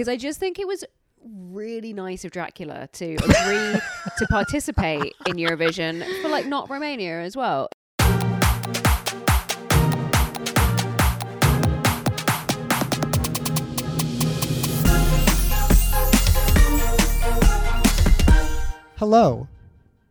because I just think it was really nice of Dracula to agree to participate in Eurovision for like not Romania as well. Hello.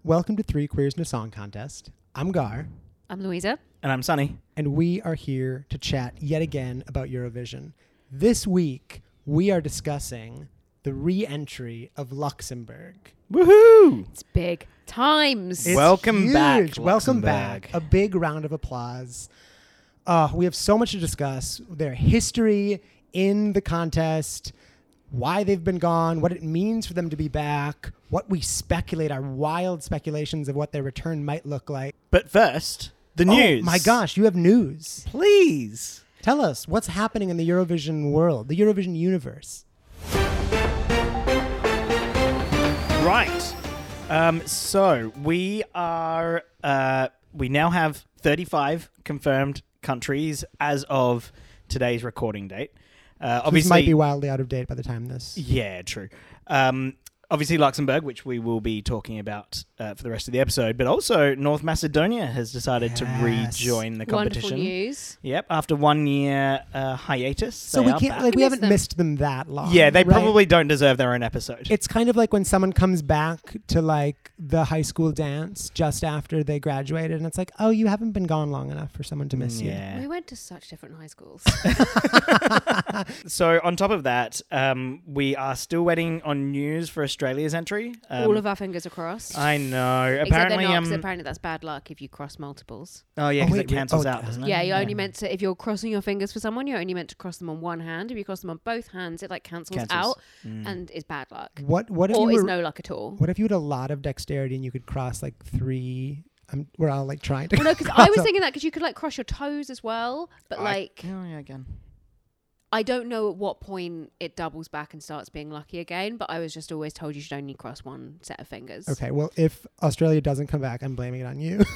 Welcome to Three Queers in a Song Contest. I'm Gaar, I'm Louisa. And I'm Suni. and we are here to chat yet again about Eurovision. This week, we are discussing the re entry of Luxembourg. Woohoo! It's big times. It's Welcome back, huge. Welcome back. A big round of applause. Uh, we have so much to discuss their history in the contest, why they've been gone, what it means for them to be back, what we speculate, our wild speculations of what their return might look like. But first, the news. Oh my gosh, you have news. Please. Tell us what's happening in the Eurovision world, the Eurovision universe. Right. Um, so we are. Uh, we now have 35 confirmed countries as of today's recording date. Uh, This obviously, might be wildly out of date by the time this. Yeah, true. Um, obviously, Luxembourg, which we will be talking about uh, for the rest of the episode, but also North Macedonia has decided to rejoin the competition. Wonderful competition. news. Yep, after one year uh, hiatus. So we can't back. like we Miss haven't them. missed them that long. Yeah, they right? probably don't deserve their own episode. It's kind of like when someone comes back to like the high school dance just after they graduated, and it's like, oh, you haven't been gone long enough for someone to miss you. yeah. We went to such different high schools. So on top of that, um, we are still waiting on news for Australia's entry. Um, All of our fingers are crossed. I know. Except Apparently, they're not, 'cause um, apparently that's bad luck if you cross multiples. oh yeah, Oh, because wait, it wait, cancels oh, out, doesn't it? Yeah, you're only meant to if you're crossing your fingers for someone, you're only meant to cross them on one hand. If you cross them on both hands, it like cancels, Cancels. out Mm. and is bad luck. What what if Or you is were, no luck at all. what if you had a lot of dexterity and you could cross like three? Um, we're all like trying to. Well, no, because I was thinking that because you could like cross your toes as well, but I- like oh yeah, again. I don't know at what point it doubles back and starts being lucky again. But I was just always told you should only cross one set of fingers. Okay, well, if Australia doesn't come back, I'm blaming it on you.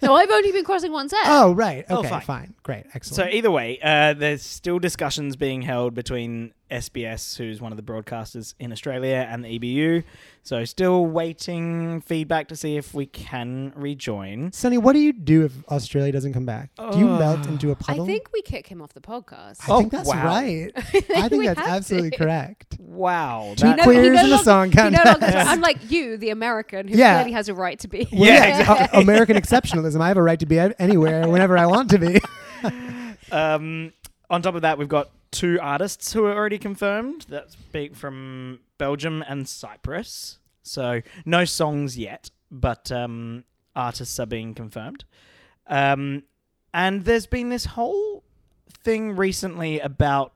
No, I've only been crossing one set. oh, right. Oh, Okay, fine. fine. Great. Excellent. So either way, uh, there's still discussions being held between SBS, who's one of the broadcasters in Australia, and the EBU. So still waiting feedback to see if we can rejoin. Suni, what do you do if Australia doesn't come back? Do you melt into a I puddle? I think we kick him off the podcast. I Oh, think that's wow. right. I I think we that's have absolutely to. correct. Wow. Two that- queers in a song He no contest. longer- I'm like you, the American, who Yeah. clearly has a right to be. Well, Yeah, yeah, uh, American exceptionalism. I have a right to be a- anywhere whenever I want to be. Um, on top of that, we've got two artists who are already confirmed. That's big from Belgium and Cyprus. So no songs yet, but um, artists are being confirmed. Um, and there's been this whole thing recently about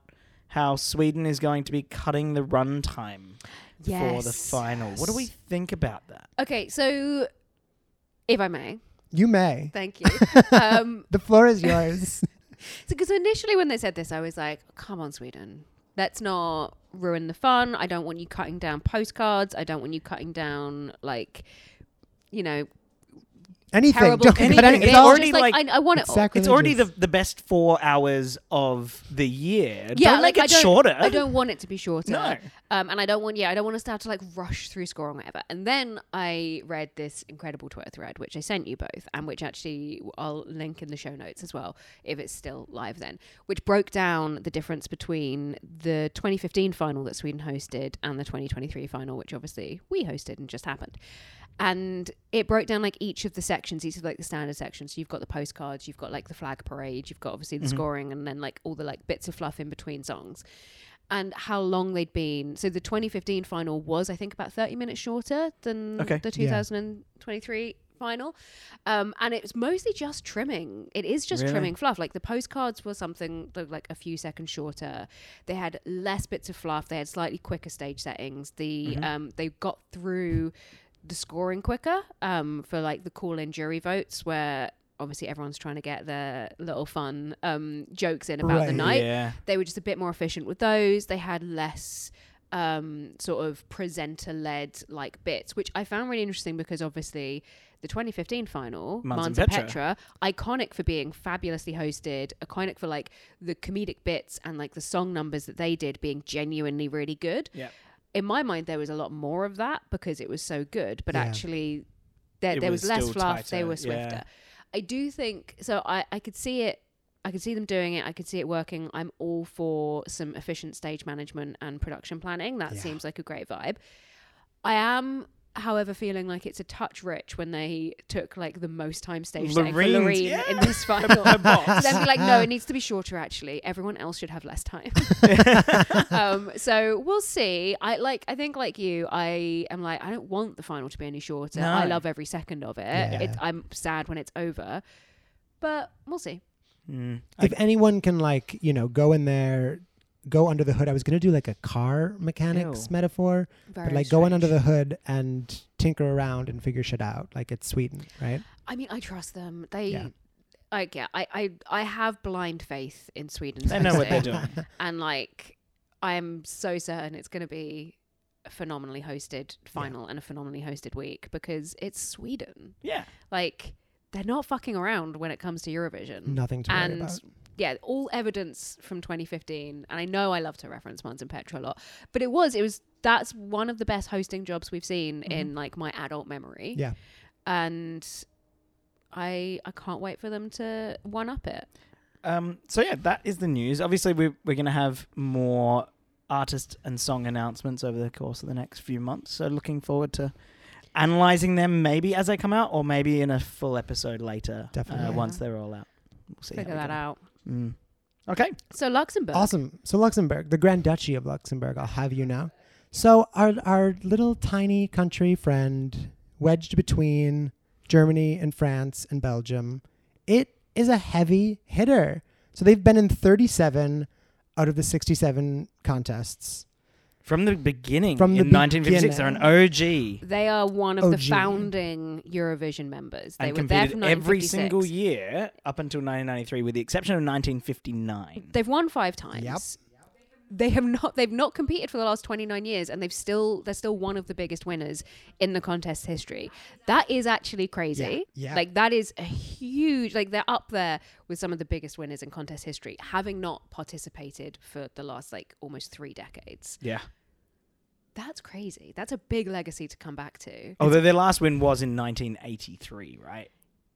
how Sweden is going to be cutting the runtime for the final. Yes. final. What do we think about that? Okay, so if I may, You may. thank you. um, The floor is yours. because initially when they said this, I was like, "Come on, Sweden, let's not ruin the fun. I don't want you cutting down postcards. I don't want you cutting down like, you know, Anything. terrible Don't anything. cut anything. It's It's already just like, like- I, I want it. It's all. It's already the, the best four hours of the year. Yeah, don't like make I it don't, shorter. I don't want it to be shorter. No. Um, and I don't want, yeah, I don't want us to have to like rush through score and whatever. And then I read this incredible Twitter thread, which I sent you both, and which actually I'll link in the show notes as well, if it's still live then, which broke down the difference between the 2015 final that Sweden hosted and the 2023 final, which obviously we hosted and just happened. And it broke down like each of the sections, each of like the standard sections. So you've got the postcards, you've got like the flag parade, you've got obviously the Mhm. scoring, and then like all the like bits of fluff in between songs and how long they'd been. So the 2015 final was, I think, about 30 minutes shorter than Okay. the Yeah. 2023 final. Um, and it was mostly just trimming. It is just Really? trimming fluff. Like the postcards were something that, like a few seconds shorter. They had less bits of fluff. They had slightly quicker stage settings. The Mhm. um, they got through the scoring quicker um, for like the call-in jury votes where obviously everyone's trying to get their little fun um, jokes in about the night Yeah. they were just a bit more efficient with those. They had less um, sort of presenter led like bits, which I found really interesting because obviously the 2015 final, Måns Måns and and Petra. Petra, iconic for being fabulously hosted, iconic for like the comedic bits and like the song numbers that they did being genuinely really good. Yeah. In my mind, there was a lot more of that because it was so good, but Yeah. actually, there, It there was was, less still fluff. They tighter, were yeah. swifter. I do think so. I, I could see it. I could see them doing it. I could see it working. I'm all for some efficient stage management and production planning. That Yeah. seems like a great vibe. I am, however, feeling like it's a touch rich when they took like the most time stage setting for Loreen's- Lorene yeah. in this final. Her box. then be like, no, it needs to be shorter. Actually, everyone else should have less time. um, so we'll see. I like. I think like you, I am like. I don't want the final to be any shorter. No. I love every second of it. Yeah. It I'm sad when it's over, but we'll see. Mm. if anyone can like you know go in there go under the hood i was going to do like a car mechanics Ew. metaphor Very but like go in under the hood and tinker around and figure shit out like it's sweden right I mean, I trust them. They. Yeah. Like yeah, I, I I have blind faith in Sweden. They know what they're doing. and like I am so certain it's going to be a phenomenally hosted final and a phenomenally hosted week because it's Sweden. Yeah. Like they're not fucking around when it comes to Eurovision. nothing to worry about yeah, all evidence from 2015. And I know I love to reference Måns and Petra a lot, but it was it was that's one of the best hosting jobs we've seen in like my adult memory. Mm-hmm. yeah and I I can't wait for them to one up it. Um, so yeah, that is the news. Obviously, we're we're gonna have more artist and song announcements over the course of the next few months. So looking forward to analyzing them, maybe as they come out, or maybe in a full episode later. Definitely. uh, Yeah. once they're all out. We'll see. Figure that go. out. Mm. Okay. So Luxembourg. awesome so luxembourg the grand duchy of luxembourg i'll have you now so our our little tiny country friend wedged between germany and france and belgium it is a heavy hitter so they've been in 37 out of the 67 contests From the beginning, From the in 1956, they're an OG They are one of the OG. founding Eurovision members. They and were there competed from every 1956. single year up until 1993, with the exception of 1959. They've won five times. They have not. They've not competed for the last twenty nine years, and they've still. They're still one of the biggest winners in the contest history. That is actually crazy. Yeah, yeah. Like that is a huge. Like they're up there with some of the biggest winners in contest history, having not participated for the last like almost three decades. Yeah. That's crazy. That's a big legacy to come back to. Oh, Although their last win was in 1983, right?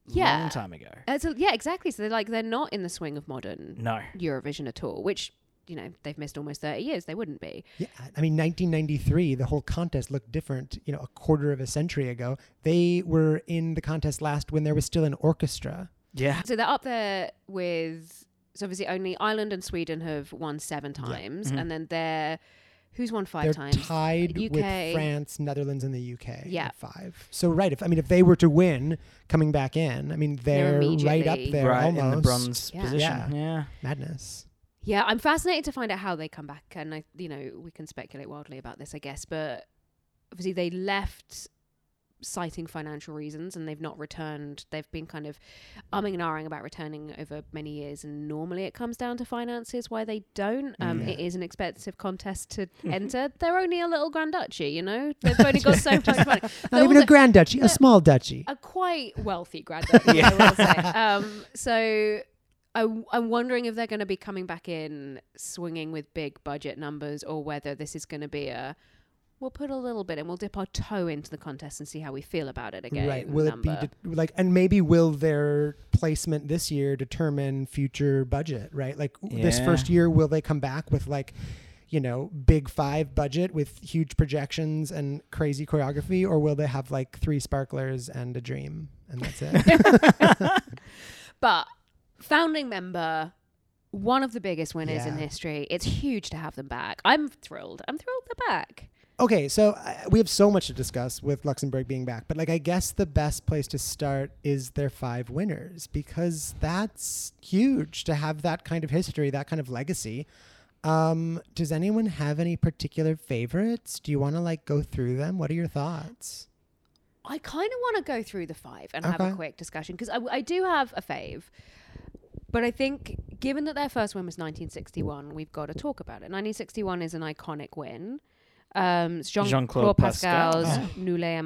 Yeah. Long time ago. A, yeah, exactly. So they're like they're not in the swing of modern No. Eurovision at all, which you know they've missed almost thirty years. They wouldn't be. Yeah, I mean, 1993, the whole contest looked different. You know, a quarter of a century ago, they were in the contest last when there was still an orchestra. Yeah. So they're up there with. So obviously, only Ireland and Sweden have won seven times, Mhm. and then they're who's won 5 They're times. tied with UK. France, Netherlands, and the UK. Yeah. at five. So right, if I mean, if they were to win, coming back in, I mean, They're they're, right up there, right almost in the bronze Yeah. position. Yeah. Yeah. madness. Yeah, I'm fascinated to find out how they come back, and I, you know, we can speculate wildly about this, I guess, but obviously they left citing financial reasons and they've not returned they've been kind of umming and ahhing about returning over many years and normally it comes down to finances why they don't um, Mm. it is an expensive contest to enter they're only a little grand duchy you know they've only got so much money Not They're even a grand duchy, a small duchy. a quite wealthy grand duchy, I will say. Um, so I, I'm wondering if they're going to be coming back in swinging with big budget numbers, or whether this is going to be a we'll put a little bit and we'll dip our toe into the contest and see how we feel about it again. right? Will number. it be de- like, and maybe will their placement this year determine future budget? Right? Like w- this first year, will they come back with like, you know, big five budget with huge projections and crazy choreography, or will they have like three sparklers and a dream and that's it? But founding member, one of the biggest winners in history. It's huge to have them back. I'm thrilled. I'm thrilled they're back. Okay, so uh, we have so much to discuss with Luxembourg being back, but like I guess the best place to start is their five winners because that's huge to have that kind of history, that kind of legacy. Um, does anyone have any particular favorites? Do you want to like go through them? What are your thoughts? I kind of want to go through the five and have a quick discussion because I, I do have a fave. But I think, given that their first win was 1961, we've got to talk about it. 1961 is an iconic win. Um, it's Jean Jean-Claude Pascal's Pascal. Nous les.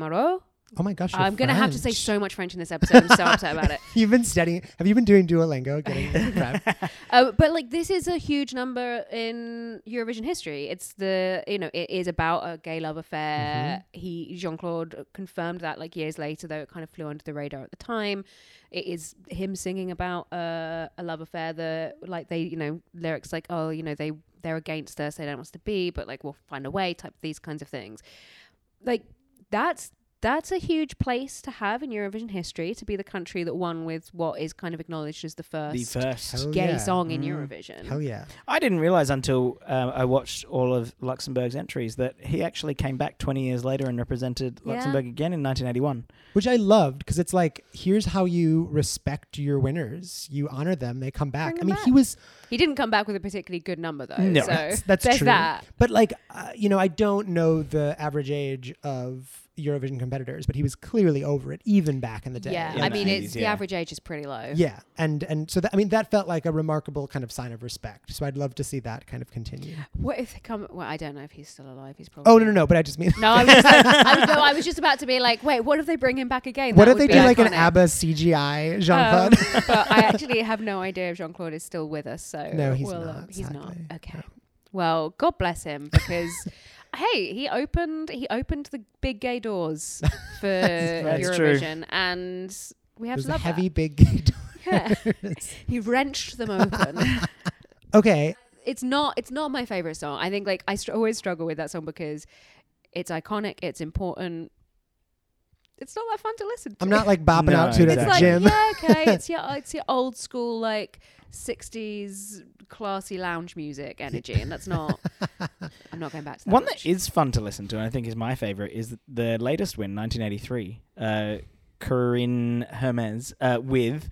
Oh my gosh, you're I'm gonna have to say so much French in this episode. I'm so upset about it. You've been studying. Have you been doing Duolingo? Getting prep? Uh, but like this is a huge number in Eurovision history. It's the you know it is about a gay love affair. He Jean Claude confirmed that like years later, though it kind of flew under the radar at the time. It is him singing about uh, a love affair. The like they you know lyrics like oh you know they they're against us. They don't want us to be, but like we'll find a way. Type these kinds of things. Like that's that's a huge place to have in Eurovision history to be the country that won with what is kind of acknowledged as the first The first. Gay yeah. song in Mm. Eurovision. Hell yeah. I didn't realize until um, I watched all of Luxembourg's entries that he actually came back 20 years later and represented Yeah. Luxembourg again in 1981. Which I loved because it's like, here's how you respect your winners. You honor them. They come back. Bring I mean, back. he was. He didn't come back with a particularly good number though. No. so That's, that's true. that. But like, uh, you know, I don't know the average age of Eurovision competitors, but he was clearly over it even back in the day. Yeah, In I mean, 80s, it's the average age is pretty low. Yeah, and and so that I mean that felt like a remarkable kind of sign of respect. So I'd love to see that kind of continue. What if they come? Well, I don't know if he's still alive. He's probably. Oh no no no! But I just mean, No, I was, just I, was, no, I was just about to be like, wait, what if they bring him back again? what That if they do be like an. ABBA CGI Jean Um, Claude? but I actually have no idea if Jean Claude is still with us. So No, he's we'll, not, um, he's not. Okay. No. Well, God bless him because. Hey, he opened he opened the big gay doors for That's true. Eurovision, and we have There's to love heavy that. big. Yeah. he wrenched them open. okay, it's not it's not my favorite song. I think like I str- always struggle with that song because it's iconic, it's important. It's not that fun to listen to. I'm not like bopping No, out to it It's at the like gym. yeah, okay. It's your it's your old school like '60s classy lounge music energy, and that's not. I'm not going back to that. One much. that is fun to listen to, and I think is my favorite, is the latest win, 1983. Uh, Corinne Hermes uh, with.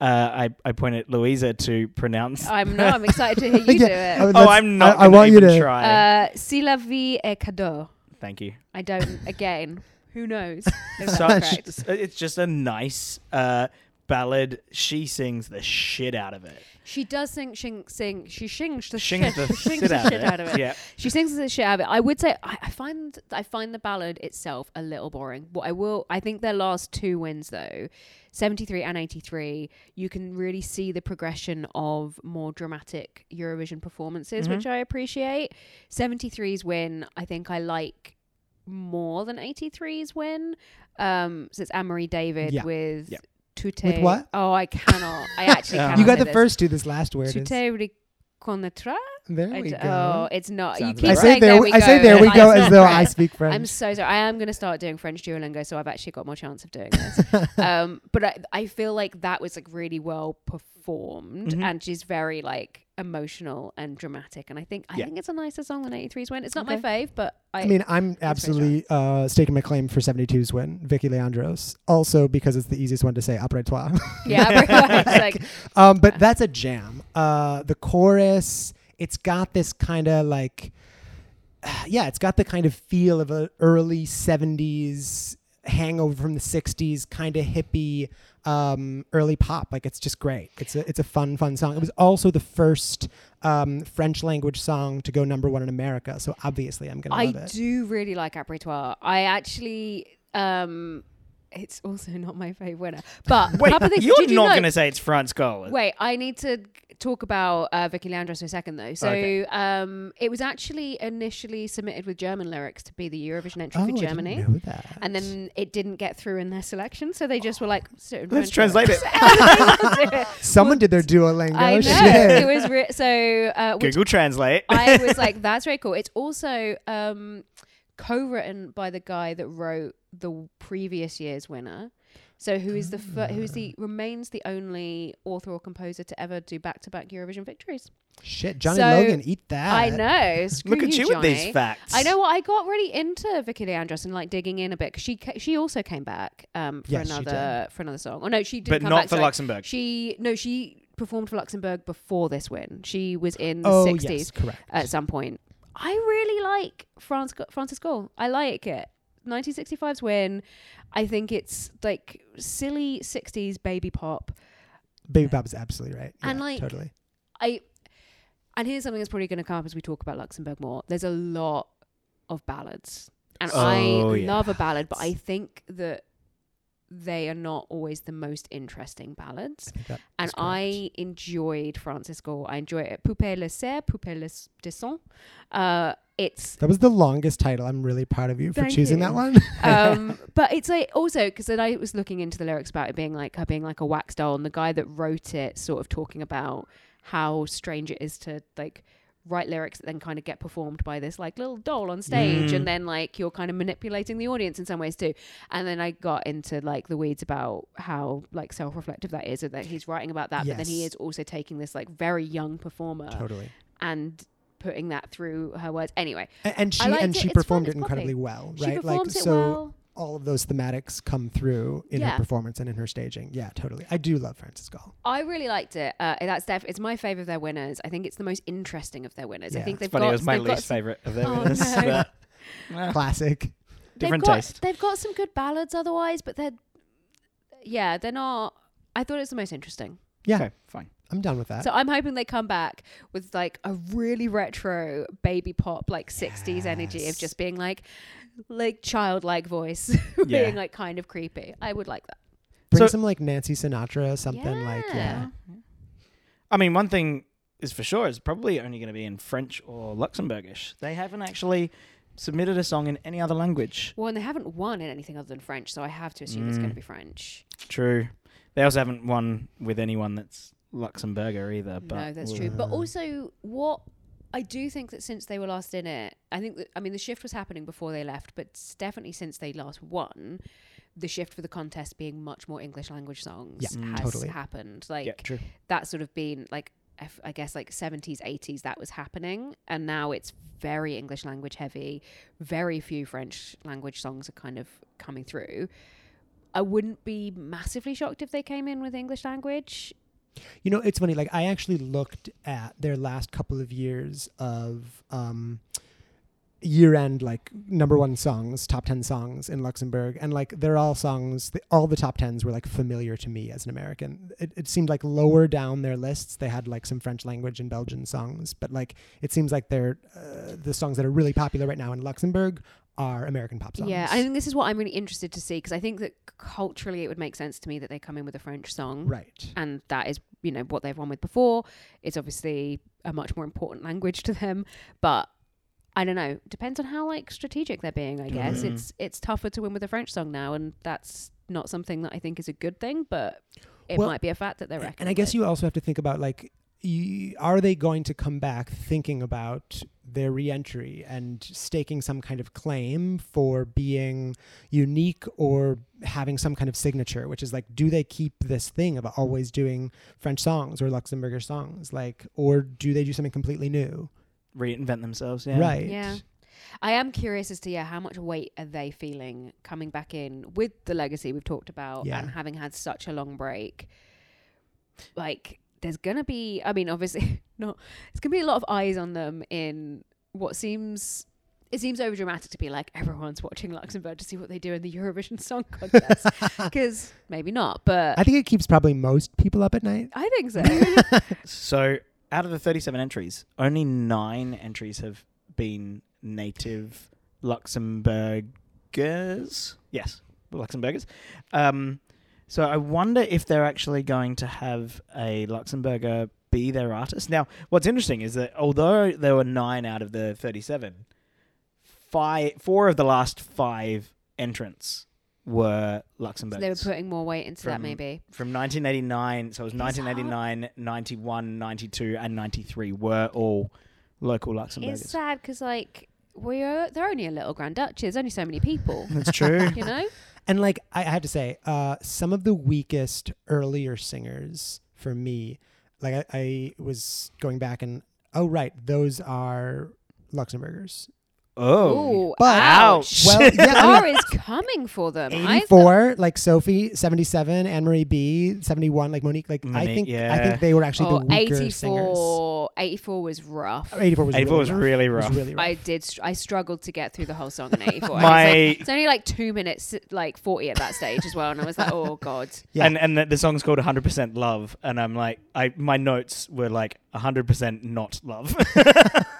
Uh, I, I pointed Louisa to pronounce. I'm no. I'm excited to hear you do Yeah, it. would- oh, I'm not. I, I gonna want you to. try. Uh, si la vie est cadeau. Thank you. I don't. Again, who knows? Such, it's just a nice uh, ballad. She sings the shit out of it. She does sing, sing, sing. She sings the Sings shit, the shit the out shit of it. out of it. Yeah. She sings the shit out of it. I would say I, I find I find the ballad itself a little boring. What I will, I think their last two wins though, seventy three and eighty three, you can really see the progression of more dramatic Eurovision performances, Mhm. which I appreciate. 73's win, I think I like more than 83's win. Um, so it's Anne Marie David Yeah. with. Yeah. Tutte. With what? Oh, I cannot. I actually Yeah. cannot. You got the this. first two. This last word is. Tutte riconoscerà? There we d- go. Oh, it's not. Sounds you keep I say saying there. there we- we I go. say there we go as though. I speak French. I'm so sorry. I am going to start doing French Duolingo, so I've actually got more chance of doing this. um, but I, I feel like that was like really well performed, Mhm. and she's very like emotional and dramatic. And I think I Yeah. think it's a nicer song than 83's win. It's not my fave, but I, I mean, I'm absolutely uh, staking my claim for 72's win, Vicky Leandros. Also because it's the easiest one to say, après toi. yeah, like um, but that's a jam. Uh, the chorus, it's got this kind of like, yeah, it's got the kind of feel of a early 70s hangover from the 60s, kind of hippie, um, early pop. Like it's just great. It's a it's a fun fun song. It was also the first um, French language song to go number one in America. So obviously, I'm gonna I love it. do really like Abritois. I actually, um, it's also not my favorite winner. But Wait, a couple you're Did you not know- going to say it's France Gall. Wait, I need to talk about uh, Vicky Leandros for a second, though. So, Okay. um, it was actually initially submitted with German lyrics to be the Eurovision entry oh, for I Germany. didn't know that. And then it didn't get through in their selection, so they just were like, "Sit Let's French translate lyrics." it. someone did their Duolingo. I know Shit. it was re- so. Uh, Google Translate. I was like, that's very cool. It's also um, co-written by the guy that wrote the previous year's winner. So who is the fir- who's the remains the only author or composer to ever do back-to-back Eurovision victories? Shit, Johnny So, Logan, eat that. I know. Look at you, with these facts. I know what I got really into Vicky Leandros and like digging in a bit 'cause she ca- she also came back um for Yes, another for another song. Oh no, she did but come not back, for sorry. Luxembourg. She no, she performed for Luxembourg before this win. She was in the Oh 60s yes, correct. at some point. I really like France Francis Gall. I like it. 1965's win. I think it's like silly 60s baby pop. Baby pop is absolutely right. And, Yeah, like, totally. I and here's something that's probably going to come up as we talk about Luxembourg more. There's a lot of ballads. and Oh, I yeah. love a ballad, but I think that they are not always the most interesting ballads. I And. I enjoyed Francis Gall. I enjoy it. Poupée le serre, Poupée le s- descend. Uh, it's That was the longest title. I'm really proud of you for choosing you. that one. um, but it's like also because then I was looking into the lyrics about it being like her being like a wax doll, and the guy that wrote it sort of talking about how strange it is to like write lyrics that then kind of get performed by this like little doll on stage, Mm. and then like you're kind of manipulating the audience in some ways too. And then I got into like the weeds about how like self-reflective that is, and that he's writing about that, but then he is also taking this like very young performer totally. and putting that through her words. Anyway, A- And she and it. she It's performed It's it incredibly poppy. well, she right? performs like it so well. all of those thematics come through in Yeah. her performance and in her staging. Yeah, totally. I do love Frances Gall. I really liked it. Uh, that's def- it's my favorite of their winners. I think it's the most interesting of their winners. I Yeah. think It's they've funny, got. it was my least some- favorite of their Oh, winners. no. but, Classic. they've different got, taste. They've got some good ballads otherwise, but they're yeah, they're not. I thought it's the most interesting. Yeah, Okay, fine. I'm done with that. So I'm hoping they come back with like a really retro baby pop, like 60s energy of just being like, like childlike voice, Yeah. being like kind of creepy. I would like that. Bring So- some like Nancy Sinatra, something like yeah. Yeah. I mean, one thing is for sure is probably only going to be in French or Luxembourgish. They haven't actually submitted a song in any other language. Well, and they haven't won in anything other than French, so I have to assume it's going Mm. to be French. True. They also haven't won with anyone that's Luxembourger either. But no, that's true. But also, what I do think that since they were last in it, I think that I mean the shift was happening before they left, but definitely since they last won, the shift for the contest being much more English language songs Yeah, has totally. happened. Like Yeah, true. that's sort of been like I guess like 70s 80s that was happening and now it's very english language heavy very few french language songs are kind of coming through i wouldn't be massively shocked if they came in with english language You know, it's funny. Like I actually looked at their last couple of years of um, year-end like number one songs, top ten songs in Luxembourg, and like they're all songs. All the top tens were like familiar to me as an American. It, it seemed like lower down their lists, they had like some French language and Belgian songs, but like it seems like they're uh, the songs that are really popular right now in Luxembourg are American pop songs. yeah i think this is what i'm really interested to see because i think that culturally it would make sense to me that they come in with a french song right. and that is you know what they've won with before it's obviously a much more important language to them but i don't know depends on how like strategic they're being i guess Mhm. it's it's tougher to win with a french song now and that's not something that i think is a good thing but it Well, might be a fact that they're And- reckoning And I guess with. you also have to think about like, y are they going to come back thinking about their reentry and staking some kind of claim for being unique or having some kind of signature? Which is like, do they keep this thing of always doing French songs or Luxembourgish songs, like, or do they do something completely new? Reinvent themselves. Yeah. Right. Yeah. I am curious as to yeah, how much weight are they feeling coming back in with the legacy we've talked about Yeah. and having had such a long break. Like there's gonna be I mean, obviously not there's gonna be a lot of eyes on them in what seems it seems over dramatic to be like everyone's watching Luxembourg to see what they do in the Eurovision Song Contest because maybe not, but I think it keeps probably most people up at night. I think so. So out of the 37 entries, only nine entries have been native Luxembourgers. Yes, Luxembourgers. Um, so I wonder if they're actually going to have a Luxembourger be their artist. Now, what's interesting is that although there were nine out of the 37, five, four of the last five entrants were so Luxembourgers. they were putting more weight into that maybe. from 1989 so it was It's 1989 91 92 and 93 were all local Luxembourgers. It's sad because like we're they're only a little grand duchy. There's only so many people. that's true you know? And like I have to say, uh, some of the weakest earlier singers for me, like I, I was going back and oh right, those are Luxembourgers. Oh Ooh, But- ouch. Well, yeah, I mean, is coming for them. I thought- 84, like Sophie, 77, Anne Marie B, 71, like Monique. Like I Monique, think I yeah. think they were actually oh, the weaker singers. 84, 84 was rough. 84 was 84 really was rough. really It was rough. really rough. I did. Str- I struggled to get through the whole song in 84. And My- it's, like, it's only like two minutes, like 40 at that stage as well. And I was like, oh, God. Yeah. and and the, the song's called 100% love and i'm like i my notes were like 100% not love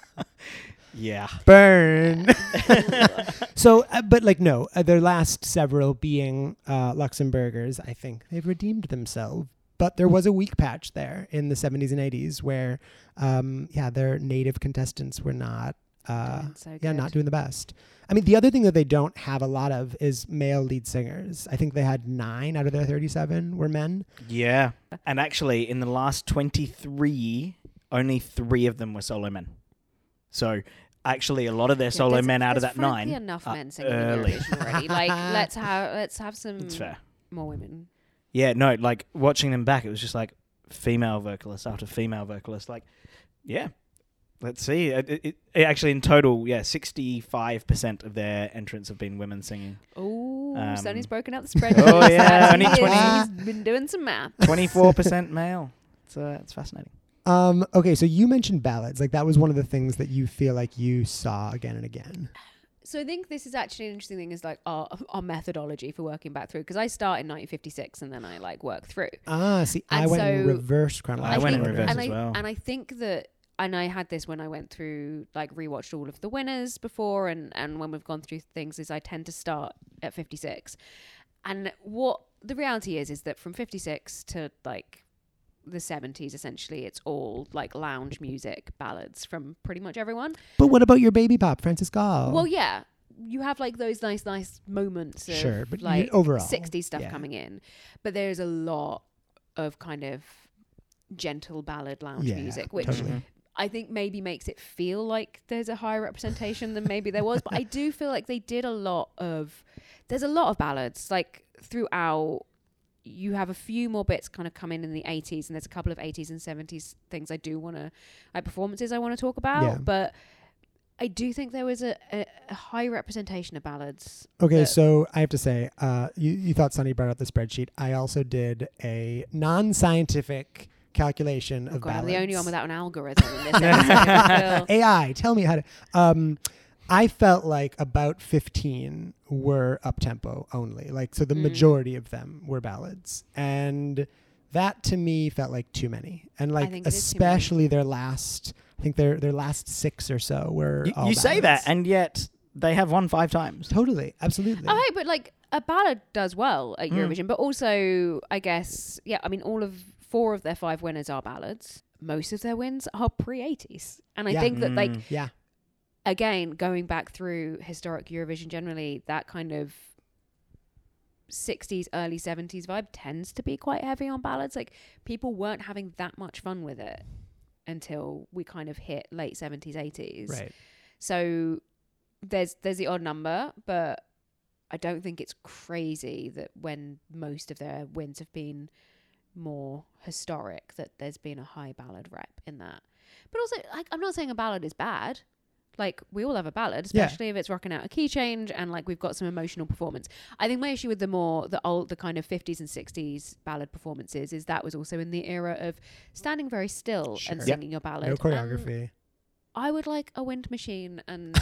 yeah Burn. So, uh, but like, no, uh, their last several being uh, Luxembourgers, I think they've redeemed themselves. But there was a weak patch there in the 70s and 80s where, um, yeah, their native contestants were not, uh, so yeah, good. not doing the best. I mean, the other thing that they don't have a lot of is male lead singers. I think they had nine out of their 37 were men. Yeah. And actually, in the last 23, only three of them were solo men. So, actually, a lot of their Yeah, solo men out of that nine. enough men singing early. Already. Like, let's have let's have some more women. Yeah, no, like watching them back, it was just like female vocalist after female vocalist. Like, yeah, let's see. It, it, it- actually, in total, yeah, sixty-five percent of their entrants have been women singing. Oh, Um, Suni's broken out the spreadsheet. Oh, yeah, only twenty. He's been doing some math. Twenty-four percent male. It's uh, it's fascinating. Um, okay, so you mentioned ballads. Like, that was one of the things that you feel like you saw again and again. So I think this is actually an interesting thing is like our, our methodology for working back through because I start in 1956 and then I like work through. Ah, see, I And went in so- reverse I chronological went in reverse and as I, well. And I think that, and I had this when I went through, like, rewatched all of the winners before, and and when we've gone through things, is I tend to start at 56. And what the reality is, is that from 56 to like the 70s, essentially, it's all like lounge music ballads from pretty much everyone. But what about your baby pop, Francis Gall? Well, yeah. You have like those nice, nice moments of Sure, but like overall, 60s stuff yeah. coming in. But there's a lot of kind of gentle ballad lounge Yeah, music, which totally. I think maybe makes it feel like there's a higher representation than maybe there was. But I do feel like they did a lot of, there's a lot of ballads like throughout. You have a few more bits kind of come in in the 80s, and there's a couple of 80s and 70s things I do want to, like performances I want to talk about. Yeah. But I do think there was a, a, a high representation of ballads. Okay, so I have to say, uh, you, you thought Suni brought up the spreadsheet. I also did a non-scientific calculation Oh of God, I'm ballads. the only one without an algorithm in this episode. AI, tell me how to. Um, I felt like about 15 were up tempo only. Like, so the Mm. majority of them were ballads. And that to me felt like too many. And like, think it is too many. especially their last, I think their, their last six or so were. You, all you say that, and yet they have won five times. Totally, absolutely. Oh, hey, but like a ballad does well at Mm. Eurovision, but also I guess yeah. I mean, all of four of their five winners are ballads. Most of their wins are pre-80s, and I Yeah. think that like Mm. yeah. Again going back through historic Eurovision generally, that kind of 60s, early 70s vibe tends to be quite heavy on ballads. Like people weren't having that much fun with it until we kind of hit late 70s, 80s. Right. So there's there's the odd number, but I don't think it's crazy that when most of their wins have been more historic, that there's been a high ballad rep in that. But also, like, I'm not saying a ballad is bad. Like, we all have a ballad, Yeah. especially if it's rocking out a key change and like we've got some emotional performance. I think my issue with the more the old, the kind of 50s and 60s ballad performances is that was also in the era of standing very still Sure. and Yep. singing your ballad. No And choreography. I would like a wind machine and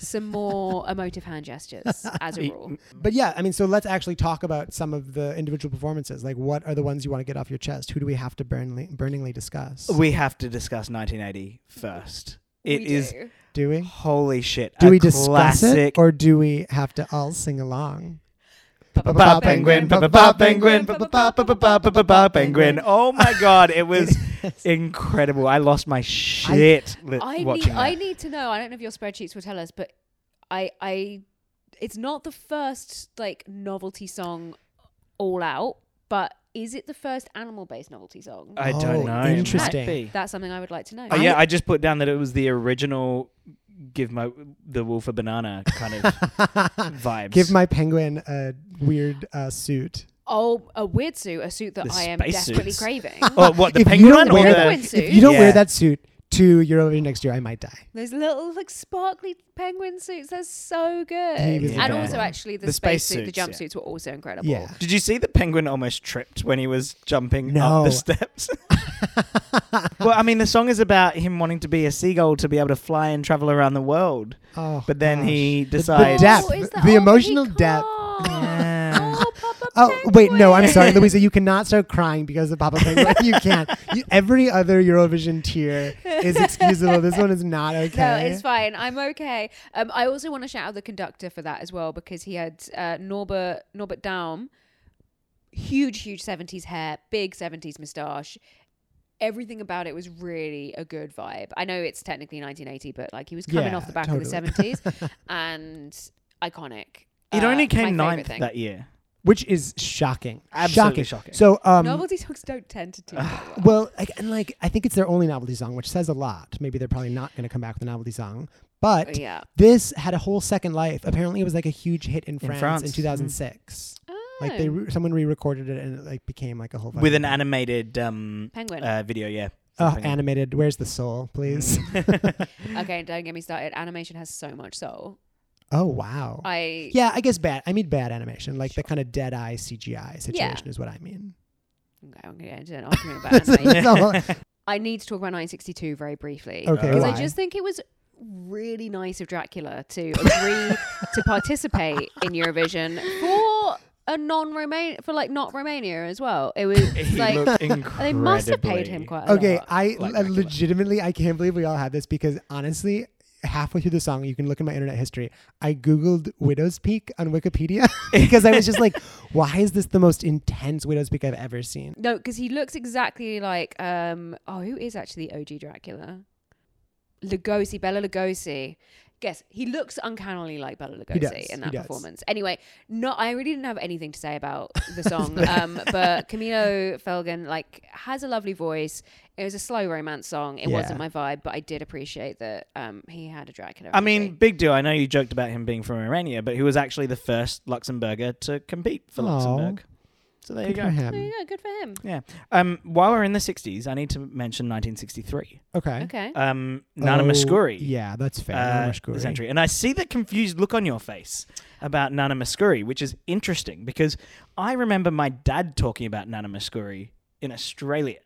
some more emotive hand gestures as a rule. But yeah, I mean, so let's actually talk about some of the individual performances. Like, what are the ones you want to get off your chest? Who do we have to burningly, burningly discuss? We have to discuss 1980 first. It We is do. Do we? holy shit. Do a we discuss classic it, or do we have to all sing along? Pa penguin, pa pa penguin, penguin. Oh my god, it was incredible. I lost my shit li- I need, watching I need to know. I don't know if your spreadsheets will tell us, but I, I, it's not the first like novelty song all out, but is it the first animal-based novelty song? I Oh, don't know. It might interesting. be. That's something I would like to know. Oh, yeah, I just put down that it was the original give my the wolf a banana kind of vibes. Give my penguin a weird uh, suit. Oh, a weird suit, a suit that The I am space desperately suits. craving. Oh, what the If you penguin don't one or wear the Penguin suit. If you don't Yeah. wear that suit to Eurovision next year, I might die. Those little like sparkly penguin suits, they're so good. He was and also actually the, The space, space suit, the suits, yeah. jumpsuits were also incredible. Yeah. Did you see the penguin almost tripped when he was jumping No. up the steps? well, I mean, the song is about him wanting to be a seagull to be able to fly and travel around the world. Oh, But then gosh. he the decides. depth, Oh, is that- the oh, emotional depth. Can't. Yeah. Oh, Papa wait, no, I'm sorry, Louisa. You cannot start crying because of Papa Penguin. you can't. You, every other Eurovision tier is excusable. This one is not okay. No, it's fine. I'm okay. Um, I also want to shout out the conductor for that as well because he had uh, Norbert Norbert Daum, huge, huge seventies hair, big seventies moustache. Everything about it was really a good vibe. I know it's technically 1980, but like he was coming Yeah, off the back totally. of the 70s and iconic. It Uh, only came ninth thing. that year. Which is shocking. Absolutely shocking. So, um, Novelty songs don't tend to do that well. well, like, and like, I think it's their only novelty song, which says a lot. Maybe they're probably not going to come back with a novelty song, but yeah. this had a whole second life. Apparently, it was like a huge hit in France in, France, mm. 2006. Like they Oh. re- someone re-recorded it and it like became like a whole With an thing. animated um, Penguin. uh, video, yeah. oh Something. animated. Where's the soul, please? okay, don't get me started. Animation has so much soul. Oh wow. I yeah, I guess bad. I mean bad animation, like the kind of dead eye CGI situation is what I mean. Okay, I'm gonna get into an argument about animation. I need to talk about 962 very briefly. Okay, Because? I just think it was really nice of Dracula to agree to participate in Eurovision for a non-Roman for like not Romania as well. It was like they must have paid him quite a okay, lot. I like I legitimately I can't believe we all have this because honestly, halfway through the song, you can look in my internet history. I googled Widow's Peak on Wikipedia because I was just like, why is this the most intense Widow's Peak I've ever seen? No, because he looks exactly like um oh who is actually OG Dracula? Lugosi, Bela Lugosi. Guess he looks uncannily like Bela Lugosi does, in that performance. Anyway, no, I really didn't have anything to say about the song, um, but Camillo Felgen like has a lovely voice. It was a slow romance song. It Yeah. wasn't my vibe, but I did appreciate that um, he had a Dracula. I mean, big deal. I know you joked about him being from Romania, but he was actually the first Luxembourger to compete for Aw. Luxembourg. So there Good you for go. Oh, him. yeah, good for him. Yeah. Um, while we're in the 60s, I need to mention 1963. Okay. Okay. Um, Nana Oh, Mouskouri. Yeah, that's fair. uh, Nana this Mouskouri. entry. And I see the confused look on your face about Nana Mouskouri, which is interesting because I remember my dad talking about Nana Mouskouri in Australia.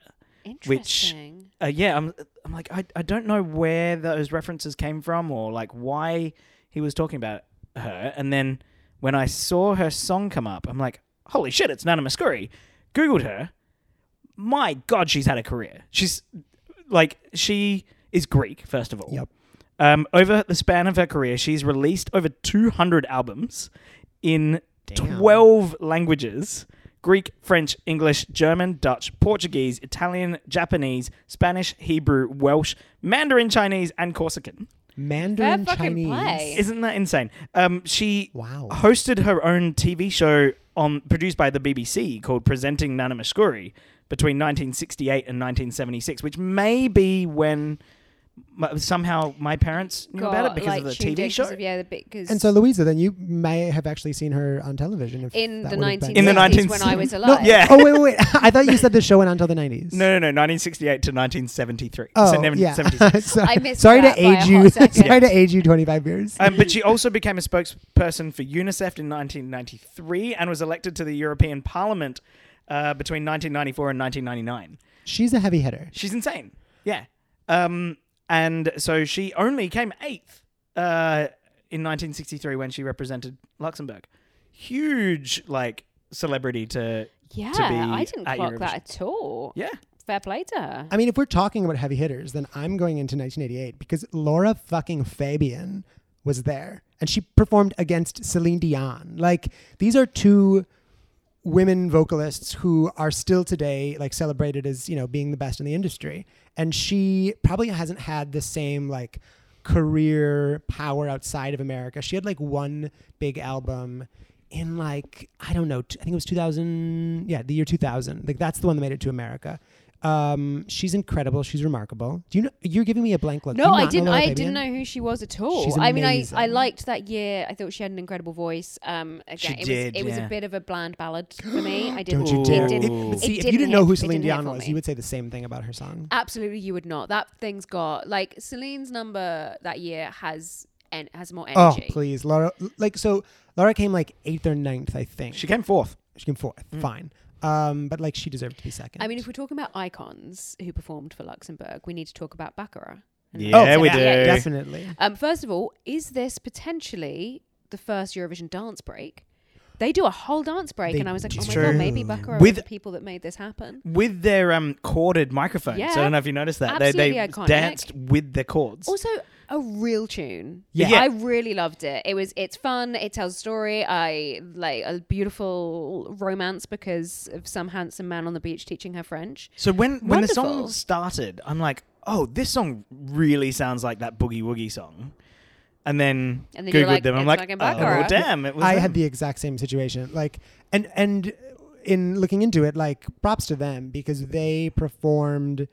Interesting. Uh, yeah, I'm, I'm like, I, I don't know where those references came from or like why he was talking about her. And then when I saw her song come up, I'm like, holy shit, it's Nana Mouskouri. Googled her. My God, she's had a career. She's like, she is Greek, first of all. Yep. Um, over the span of her career, she's released over 200 albums in Damn. 12 languages Greek, French, English, German, Dutch, Portuguese, Italian, Japanese, Spanish, Hebrew, Welsh, Mandarin Chinese, and Corsican. Mandarin Chinese. play. Isn't that insane? Um, she Wow. hosted her own TV show on produced by the BBC called Presenting Nana between 1968 and 1976, which may be when m- somehow my parents knew about it because like, of the TV in show. 'cause of- yeah, the bit because And so, Louisa, then you may have actually seen her on television. If in the would have been- 1960s In the 19 when I was No, alive. yeah. oh wait, wait, wait! I thought you said the show went on until the nineties. No, no, no, 1968 to 1973. Oh, so yeah. 1976. So- I missed sorry that to age you. second. Sorry to age you twenty five years. Um, but she also became a spokesperson for UNICEF in 1993 and was elected to the European Parliament uh, between 1994 and 1999. She's a heavy hitter. She's insane. Yeah. Um, and so she only came eighth uh, in 1963 when she represented Luxembourg. Huge, like, celebrity to. Yeah, to be I didn't at clock Eurovision. that at all. Yeah. Fair play to her. I mean, if we're talking about heavy hitters, then I'm going into 1988 because Laura fucking Fabian was there and she performed against Celine Dion. Like these are two women vocalists who are still today like celebrated as, you know, being the best in the industry. And she probably hasn't had the same like career power outside of America. She had like one big album in like I don't know, t- I think it was 2000, yeah, the year 2000. Like that's the one that made it to America. Um, she's incredible. She's remarkable. Do you know? You're giving me a blank look. No, I didn't. Laura I Fabian? didn't know who she was at all. She's I mean, I, I liked that year. I thought she had an incredible voice. Um, again, She it did, was it was a bit of a bland ballad for me. I didn't. Don't you dare! It It- didn't, it see, if you didn't know who it Celine Dion was, you would say the same thing about her song. Absolutely, you would not. That thing's got like Celine's number that year has and has more energy. Oh, please, Laura. Like so, Laura came like eighth or ninth, I think. She came fourth. She came fourth. Mm. Fine. Um, but like she deserved to be second. I mean, if we're talking about icons who performed for Luxembourg, we need to talk about Baccara. And Yeah, oh, we yeah, do. definitely. Um, first of all, is this potentially the first Eurovision dance break? They do a whole dance break, They and I was like, oh my god, maybe. Baccara With- are the people that made this happen. with their um corded microphones. Yeah. I don't know if you noticed that. They they iconic. danced with their cords. Also, a real tune. Yeah. Yeah. I really loved it. It was it's fun. It tells a story. I like a beautiful romance because of some handsome man on the beach teaching her French. So when when the song started, I'm like, oh, this song really sounds like that boogie woogie song. And then, And then googled like, them. I'm like, oh Baccara. damn! It was. I them. had the exact same situation. Like, and and in looking into it, like, props to them because they performed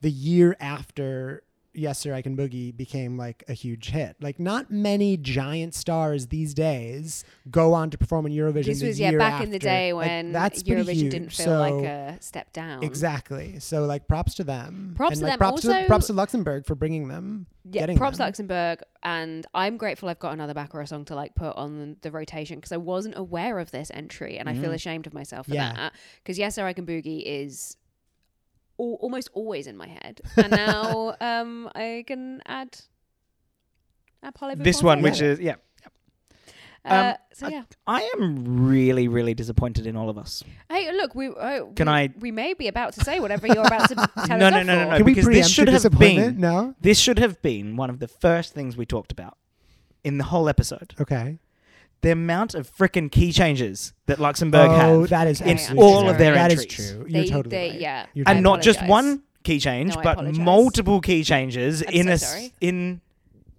the year after Yes Sir I Can Boogie became like a huge hit. Like, not many giant stars these days go on to perform in Eurovision. This the was yeah year back in the after. day Like, when that's Eurovision huge. didn't feel So- like a step down. Exactly. So like props to them. Props and, to like, them. Props to props to Luxembourg for bringing them. Yeah, props them. Luxembourg, and I'm grateful I've got another Baccara song to like put on the rotation because I wasn't aware of this entry, and I feel Mm. ashamed of myself for Yeah. that. Because yes, Sir, I Can Boogie is al- almost always in my head, and now um I can add. add Parlez-vous this one, which is yeah. Uh, um, so I- yeah. I am really, really disappointed in all of us. Hey, look, we uh, Can we, I- we may be about to say whatever you're about to tell No, us no, off no, no, no. Can because this should have been- No. This should have been one of the first things we talked about in the whole episode. Okay. The amount of freaking key changes that Luxembourg oh, have, that is in all true. of their That is entries. true. You're They- totally they- right. yeah. You're and not just one key change, No, but multiple key changes I'm in so a s- sorry. in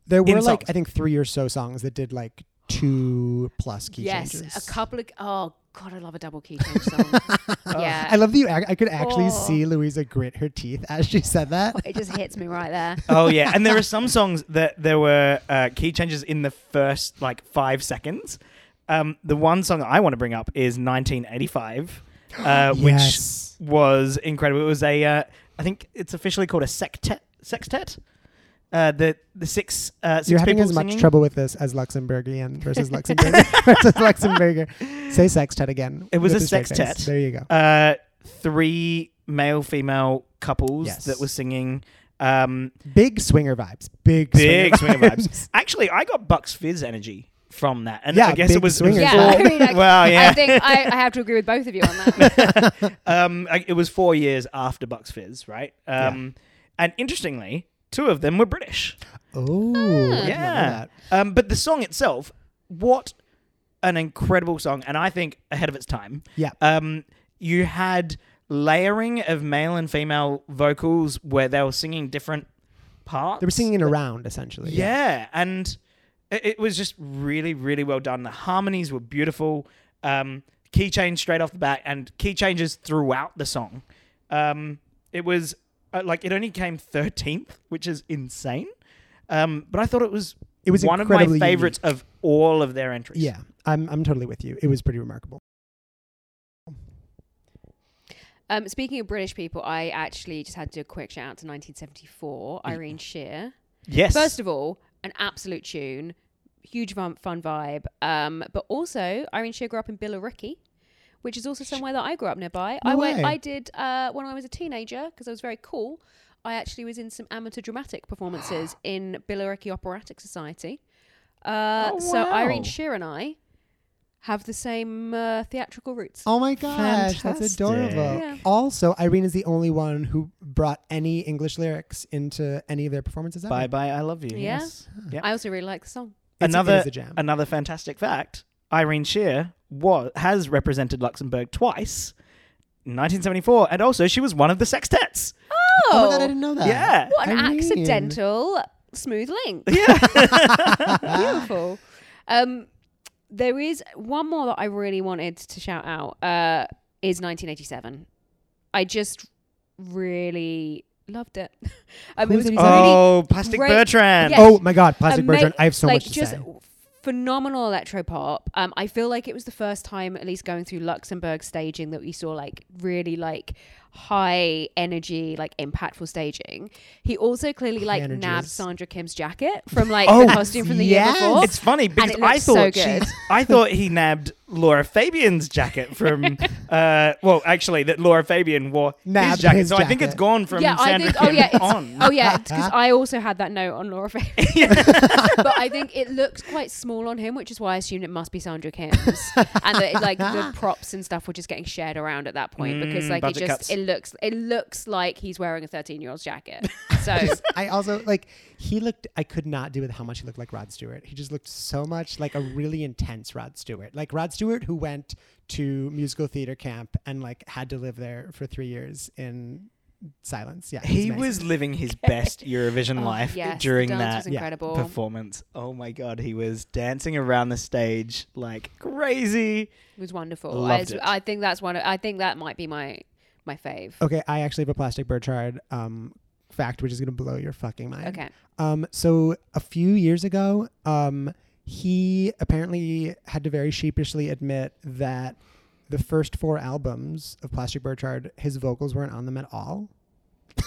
There were in like songs. I think three or so songs that did like two plus key yes, changes. a couple of. Oh God, I love a double key change song. yeah, I love that you. ac- I could actually Oh. see Louisa grit her teeth as she said that. it just hits me right there. Oh yeah, and there are some songs that there were uh, key changes in the first like five seconds. Um, the one song I want to bring up is 1985, uh, yes. which was incredible. It was a, uh, I think it's officially called a sextet. Sextet. Uh, the the six uh, six You're having people as much singing. trouble with this as Luxembourgian versus Luxembourg versus Luxembourger. Say sextet again. It was a straight face. sextet. There you go. Uh, three male female couples Yes. that were singing. Um, Big swinger vibes. Big, big swinger, swinger vibes. Actually, I got Bucks Fizz energy from that, and Yeah, I guess big it was, it was swingers. Yeah, I mean, I, well, yeah. I think I, I have to agree with both of you on that. um, I- it was four years after Bucks Fizz, right? Um, and interestingly, two of them were British. Oh, Ah. Yeah. Um, but the song itself, what an incredible song, and I think ahead of its time. Yeah. Um, you had layering of male and female vocals where they were singing different parts. They were singing it around essentially. Yeah, and it, it was just really, really well done. The harmonies were beautiful. Um, key change straight off the bat, and key changes throughout the song. Um, it was uh, like it only came thirteenth, which is insane. Um, but I thought it was It was one of my incredibly favorites of all of their entries. Yeah, I'm I'm totally with you. It was pretty remarkable. Um, speaking of British people, I actually just had to do a quick shout out to 1974, Ireen Sheer. Yes. First of all, an absolute tune, huge fun, fun vibe. Um, but also, Ireen Sheer grew up in Billericay, which is also somewhere that I grew up nearby. No I went. way. I did uh, when I was a teenager because I was very cool. I actually was in some amateur dramatic performances in Billericay Operatic Society. Uh, Oh, So. Ireen Sheer and I have the same uh, theatrical roots. Oh my gosh, that's Fantastic. adorable. Yeah. Also, Ireen is the only one who brought any English lyrics into any of their performances. Ever. Bye bye, I love you. Yeah. Yes. Yeah. I also really like the song. It's- another is a jam. another fantastic fact: Ireen Sheer was has represented Luxembourg twice. 1974, and also she was one of the sextets. Oh, Oh my god, I didn't know that. Yeah. what an Ireen. accidental smooth link. Yeah. Beautiful. Um, there is one more that I really wanted to shout out. Uh, is 1987. I just really loved it. um, it Who's was it? really oh, Plastic great- Bertrand. Yes. Oh my god, Plastic ama- Bertrand. I have so like much to just say. Phenomenal electro pop. Um, I feel like it was the first time, at least going through Luxembourg staging, that we saw like really like high energy, like impactful staging. He also clearly like nabbed. Sandra Kim's jacket from like Oh, the costume from the yes. year before. It's funny because it I looks so thought good. she, I thought he nabbed Lara Fabian's jacket from. uh, well, actually, that Lara Fabian wore Nabbed his jacket, his so I think it's gone from yeah, I Sandra think. Oh Kim yeah, it's, on. oh yeah, because I also had that note on Lara Fabian. but I think it looks quite small on him, which is why I assumed it must be Sandra Kim's, and that like the props and stuff were just getting shared around at that point because Mm, like it just cuts. it looks it looks like he's wearing a thirteen year old's jacket. So I also like he looked. I could not do with how much he looked like Rod Stewart. He just looked so much like a really intense Rod Stewart, like Rod Stewart who went to musical theater camp and like had to live there for three years in silence. Yeah, he was living his best Eurovision Oh, life yes, during that incredible. performance. Oh my god, he was dancing around the stage like crazy. It was wonderful. Loved I, it. I think that's one. Of, I think that might be my my fave. Okay, I actually have a plastic Bertrand um, fact, which is gonna blow your fucking mind. Okay. Um, so a few years ago, um, he apparently had to very sheepishly admit that the first four albums of Plastic Bertrand, his vocals weren't on them at all.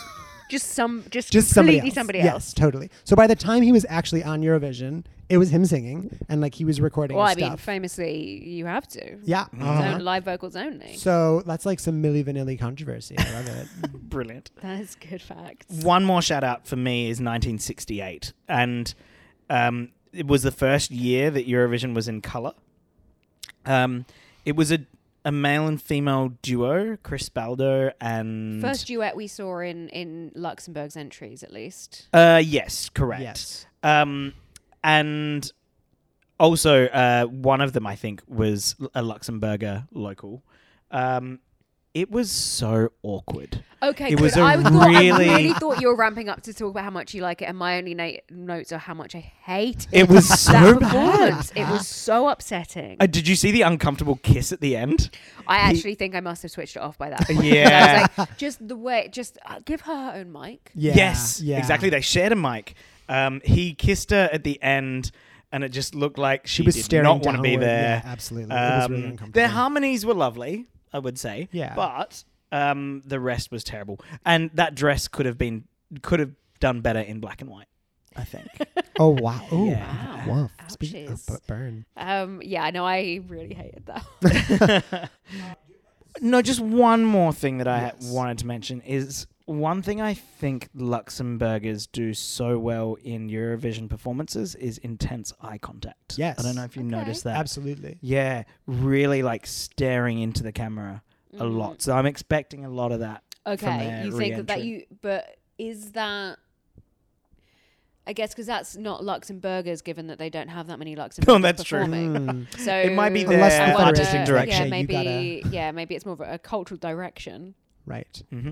Just some. Just, Just somebody completely else. somebody yes, else. totally. So by the time he was actually on Eurovision, it was him singing and like he was recording Well, I his mean, famously, you have to. yeah. Uh-huh. on- live vocals only. So that's like some Milli Vanilli controversy. I love it. Brilliant. That is good facts. One more shout out for me is 1968, and um, it was the first year that Eurovision was in color. Um, it was a a male and female duo, Chris Baldo and First duet we saw in in Luxembourg's entries, at least. Uh, yes, correct. yes. Um, and also uh, one of them I think was a Luxembourger local. Um, it was so awkward. Okay, It was a I, thought, I really- really thought you were ramping up to talk about how much you like it, and my only na- notes are how much I hate It It was so performance. Bad. It was so upsetting. Uh, did you see the uncomfortable kiss at the end? I he- actually think I must have switched it off by that point. Yeah. I was like, just the way, just uh, give her her own mic. Yeah. yes, Yeah. exactly. They shared a mic. Um, he kissed her at the end, and it just looked like she, She was did staring not want to be downward. there. Yeah, absolutely. it was really Um, uncomfortable. their harmonies were lovely, I would say. Yeah. But um, the rest was terrible, and that dress could have been could have done better in black and white. I think. oh wow. Oh Yeah. wow. Speaking of burn. Um, yeah, no, I really hated that. no, just one more thing that I Yes. wanted to mention is one thing I think Luxembourgers do so well in Eurovision performances is intense eye contact. Yes. I don't know if you Okay. noticed that. Absolutely. Yeah, really like staring into the camera a Mm. lot. So I'm expecting a lot of that. from Okay, their you think that, that re-entry. you, but is that? I guess because that's not Luxembourgers, given that they don't have that many Luxembourgers Oh, that's true. performing. Mm. So It might be Unless their the I wonder- artistic Yeah, direction. Yeah, maybe. gotta- Yeah, maybe it's more of a, a cultural direction. Right. hmm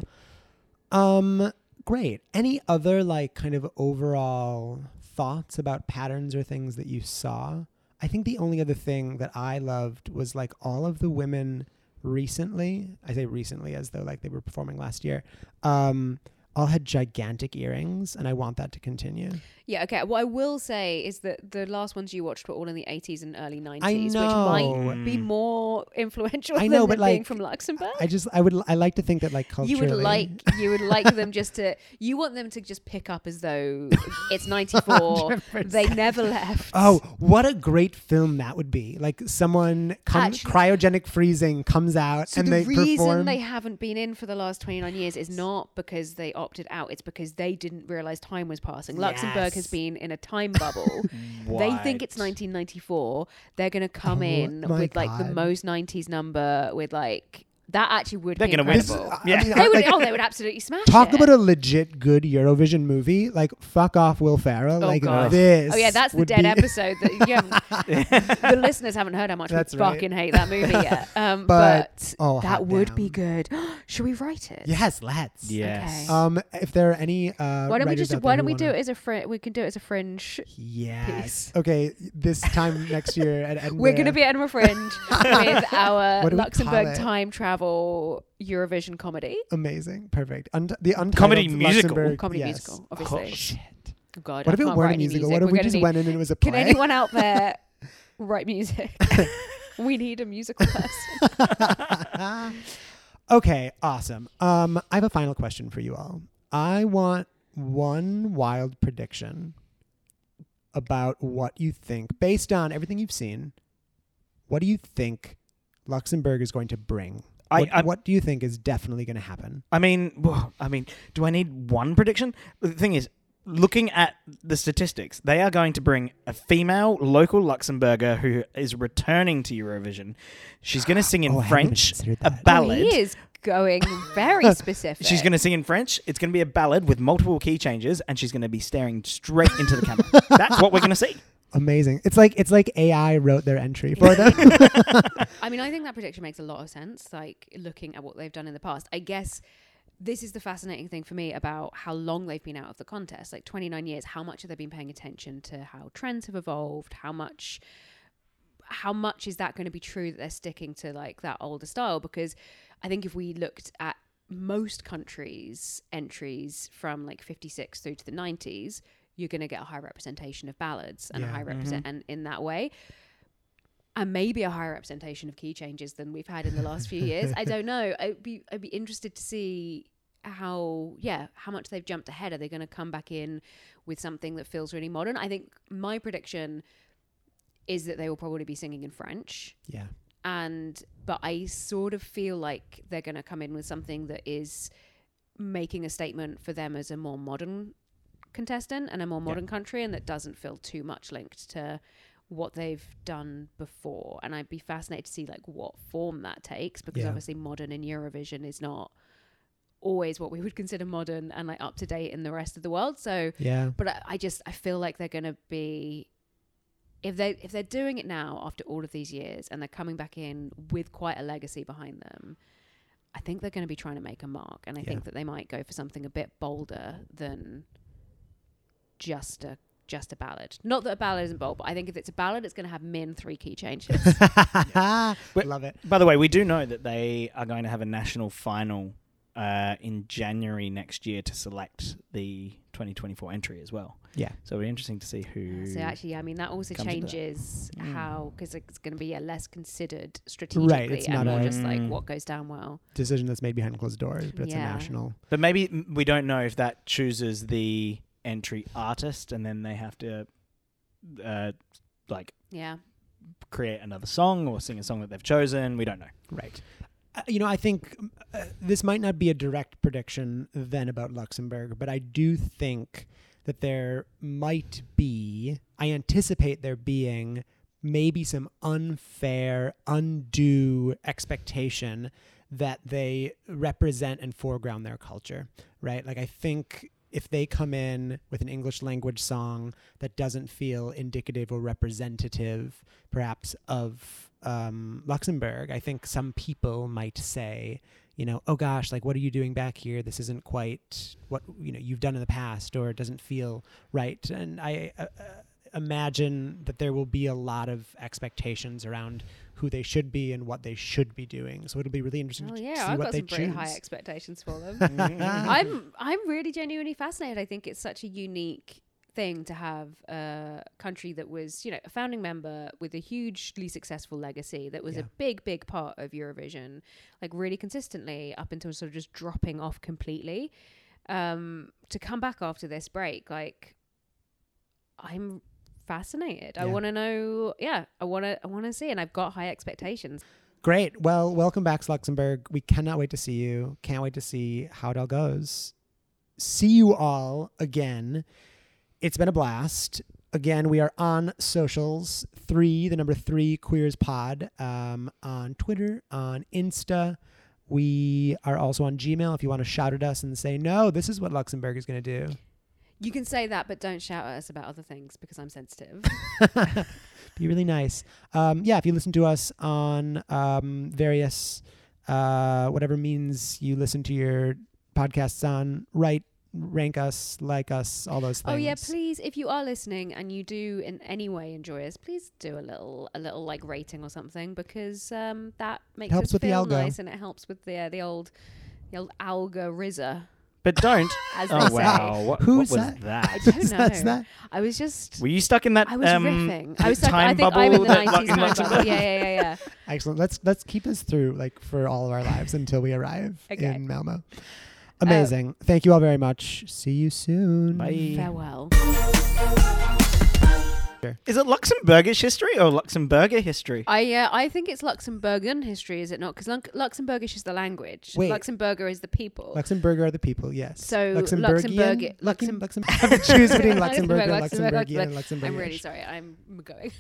Um, great. Any other like kind of overall thoughts about patterns or things that you saw? I think the only other thing that I loved was like all of the women recently. I say recently as though like they were performing last year. Um, all had gigantic earrings, and I want that to continue. Yeah, okay. What I will say is that the last ones you watched were all in the 80s and early 90s, I which know. might be Mm. more influential I know, than but, them being like, from Luxembourg. I just I would I like to think that like culturally you would like you would like them just to you want them to just pick up as though it's 94 they never left Oh, what a great film that would be! Like someone comes Actually- cryogenic freezing comes out so and the they reason perform. they haven't been in for the last 29 years is not because they opted out it's because they didn't realize time was passing luxembourg has been in a time bubble. They think it's 1994 they're going to come Oh in with like the God. most 90s number with like that actually would They're be gonna win. incredible I Yeah. mean, they would, like, oh, they would absolutely smash talk it. about a legit good Eurovision movie. Like fuck off, Will Ferrell. Oh, like God. this. Oh yeah, that's the would dead be- episode. That you haven't- the listeners haven't heard how much That's we right. fucking hate that movie yet. Um, But- but, oh, hot that would be good. Should we write it? Yes, let's. Yes. Okay. Um, if there are any, uh, Why don't we writers just? out Why there don't we do wanna- it as a fringe? We can do it as a fringe. Yes. piece? Okay. This time next year at Edinburgh. We're going to be at Edinburgh Fringe with our What do we Luxembourg call it? time travel Eurovision comedy. amazing. Perfect. Unt- the untitled Comedy musical. Luxembourg- Comedy yes. musical, obviously. Oh, Shit. Oh God, What if it can't weren't write a musical? music. What if We're we gonna just need- went in and it was a play? Can anyone out there write music? we need a musical person. Okay, awesome. Um, I have a final question for you all. I want one wild prediction about what you think, based on everything you've seen. What do you think Luxembourg is going to bring? I- what, I- what do you think is definitely going to happen? I mean, well, I mean, do I need one prediction? The thing is, looking at the statistics, they are going to bring a female local Luxembourger who is returning to Eurovision. She's going to sing in Oh, I hadn't even French, a that. Oh, ballad. he is going very specific. She's going to sing in French. It's going to be a ballad with multiple key changes, and she's going to be staring straight into the camera. That's what we're going to see. Amazing. It's like it's like AI wrote their entry for them. I mean, I think that prediction makes a lot of sense. Like looking at what they've done in the past, I guess this is the fascinating thing for me about how long they've been out of the contest. Like 29 years. How much have they been paying attention to how trends have evolved? How much? How much is that going to be true that they're sticking to like that older style? Because I think if we looked at most countries' entries from like 56 through to the 90s, you're going to get a high representation of ballads and a high represent mm-hmm. and in that way and maybe a higher representation of key changes than we've had in the last few years. I don't know. I'd be I'd be interested to see how yeah how much they've jumped ahead. Are they going to come back in with something that feels really modern? I think my prediction is that they will probably be singing in French yeah. and but I sort of feel like they're going to come in with something that is making a statement for them as a more modern contestant and a more modern country and that doesn't feel too much linked to what they've done before and I'd be fascinated to see like what form that takes because Yeah. obviously modern in Eurovision is not always what we would consider modern and like up to date in the rest of the world so Yeah. but I, I just I feel like they're going to be if they if they're doing it now after all of these years and they're coming back in with quite a legacy behind them, I think they're going to be trying to make a mark, and I Yeah. think that they might go for something a bit bolder than just a just a ballad. Not that a ballad isn't bold, but I think if it's a ballad, it's going to have min three key changes. But- Love it. By the way, we do know that they are going to have a national final uh, in January next year to select the 2024 entry as well. Yeah. So it'll be interesting to see who. so actually, I mean, that also comes into that. changes Mm. how because it's going to be a less considered strategically it's and not more a- just like Mm. what goes down well. Decision that's made behind closed doors, but it's a national. But maybe mm, we don't know if that chooses the entry artist and then they have to uh, like Yeah. create another song or sing a song that they've chosen. We don't know. Right. Uh, you know, I think um, uh, this might not be a direct prediction then about Luxembourg, but I do think that there might be, I anticipate there being maybe some unfair, undue expectation that they represent and foreground their culture, right? Like, I think if they come in with an English language song that doesn't feel indicative or representative, perhaps, of um, Luxembourg, I think some people might say, you know, oh gosh, like what are you doing back here? This isn't quite what you know you've done in the past, or it doesn't feel right. And I uh, uh, imagine that there will be a lot of expectations around who they should be and what they should be doing. So it'll be really interesting Oh to yeah, see I've what got they some pretty choose. high expectations for them. Mm-hmm. I'm I'm really genuinely fascinated. I think it's such a unique thing to have a country that was, you know, a founding member with a hugely successful legacy that was a big, big part of Eurovision, like really consistently up until sort of just dropping off completely. Um, to come back after this break, like I'm fascinated. I want to know. Yeah, I want to. I want to see, and I've got high expectations. Great. Well, welcome back, Luxembourg. We cannot wait to see you. Can't wait to see how it all goes. See you all again. It's been a blast. Again, we are on socials. Three, the number three Queers Pod um, on Twitter, on Insta. We are also on Gmail if you want to shout at us and say, no, this is what Luxembourg is going to do. You can say that, but don't shout at us about other things because I'm sensitive. be really nice. Um, yeah, if you listen to us on um, various uh, whatever means you listen to your podcasts on, write, rank us, like us, all those things. Oh yeah, please, if you are listening and you do in any way enjoy us, please do a little, a little like rating or something because um, that makes Helps us with the feel algo. nice and it helps with the uh, the old, the old algorithm. But don't. as they oh say. wow, what, Who's what was that? that? I don't know. That's that. I was just. Were you stuck in that I was um, riffing. I was stuck. time I think I'm in the that nineties time bubble. Yeah, yeah, yeah, yeah. Excellent. Let's let's keep us through like for all of our lives until we arrive Okay. In Malmo. Amazing. Thank you all very much. See you soon. Bye. Farewell. Is it Luxembourgish history or Luxembourger history? I uh, I think it's Luxembourgian history, is it not? Because Luxembourgish is the language. Wait. Luxembourger is the people. Luxembourg are the people, yes. So Luxembourgian. Luxembourg- Luxem- Luxem- I have to choose between Luxembourg, Luxembourg, Luxembourg, Luxembourgian, and Luxembourgish. I'm really sorry. I'm going.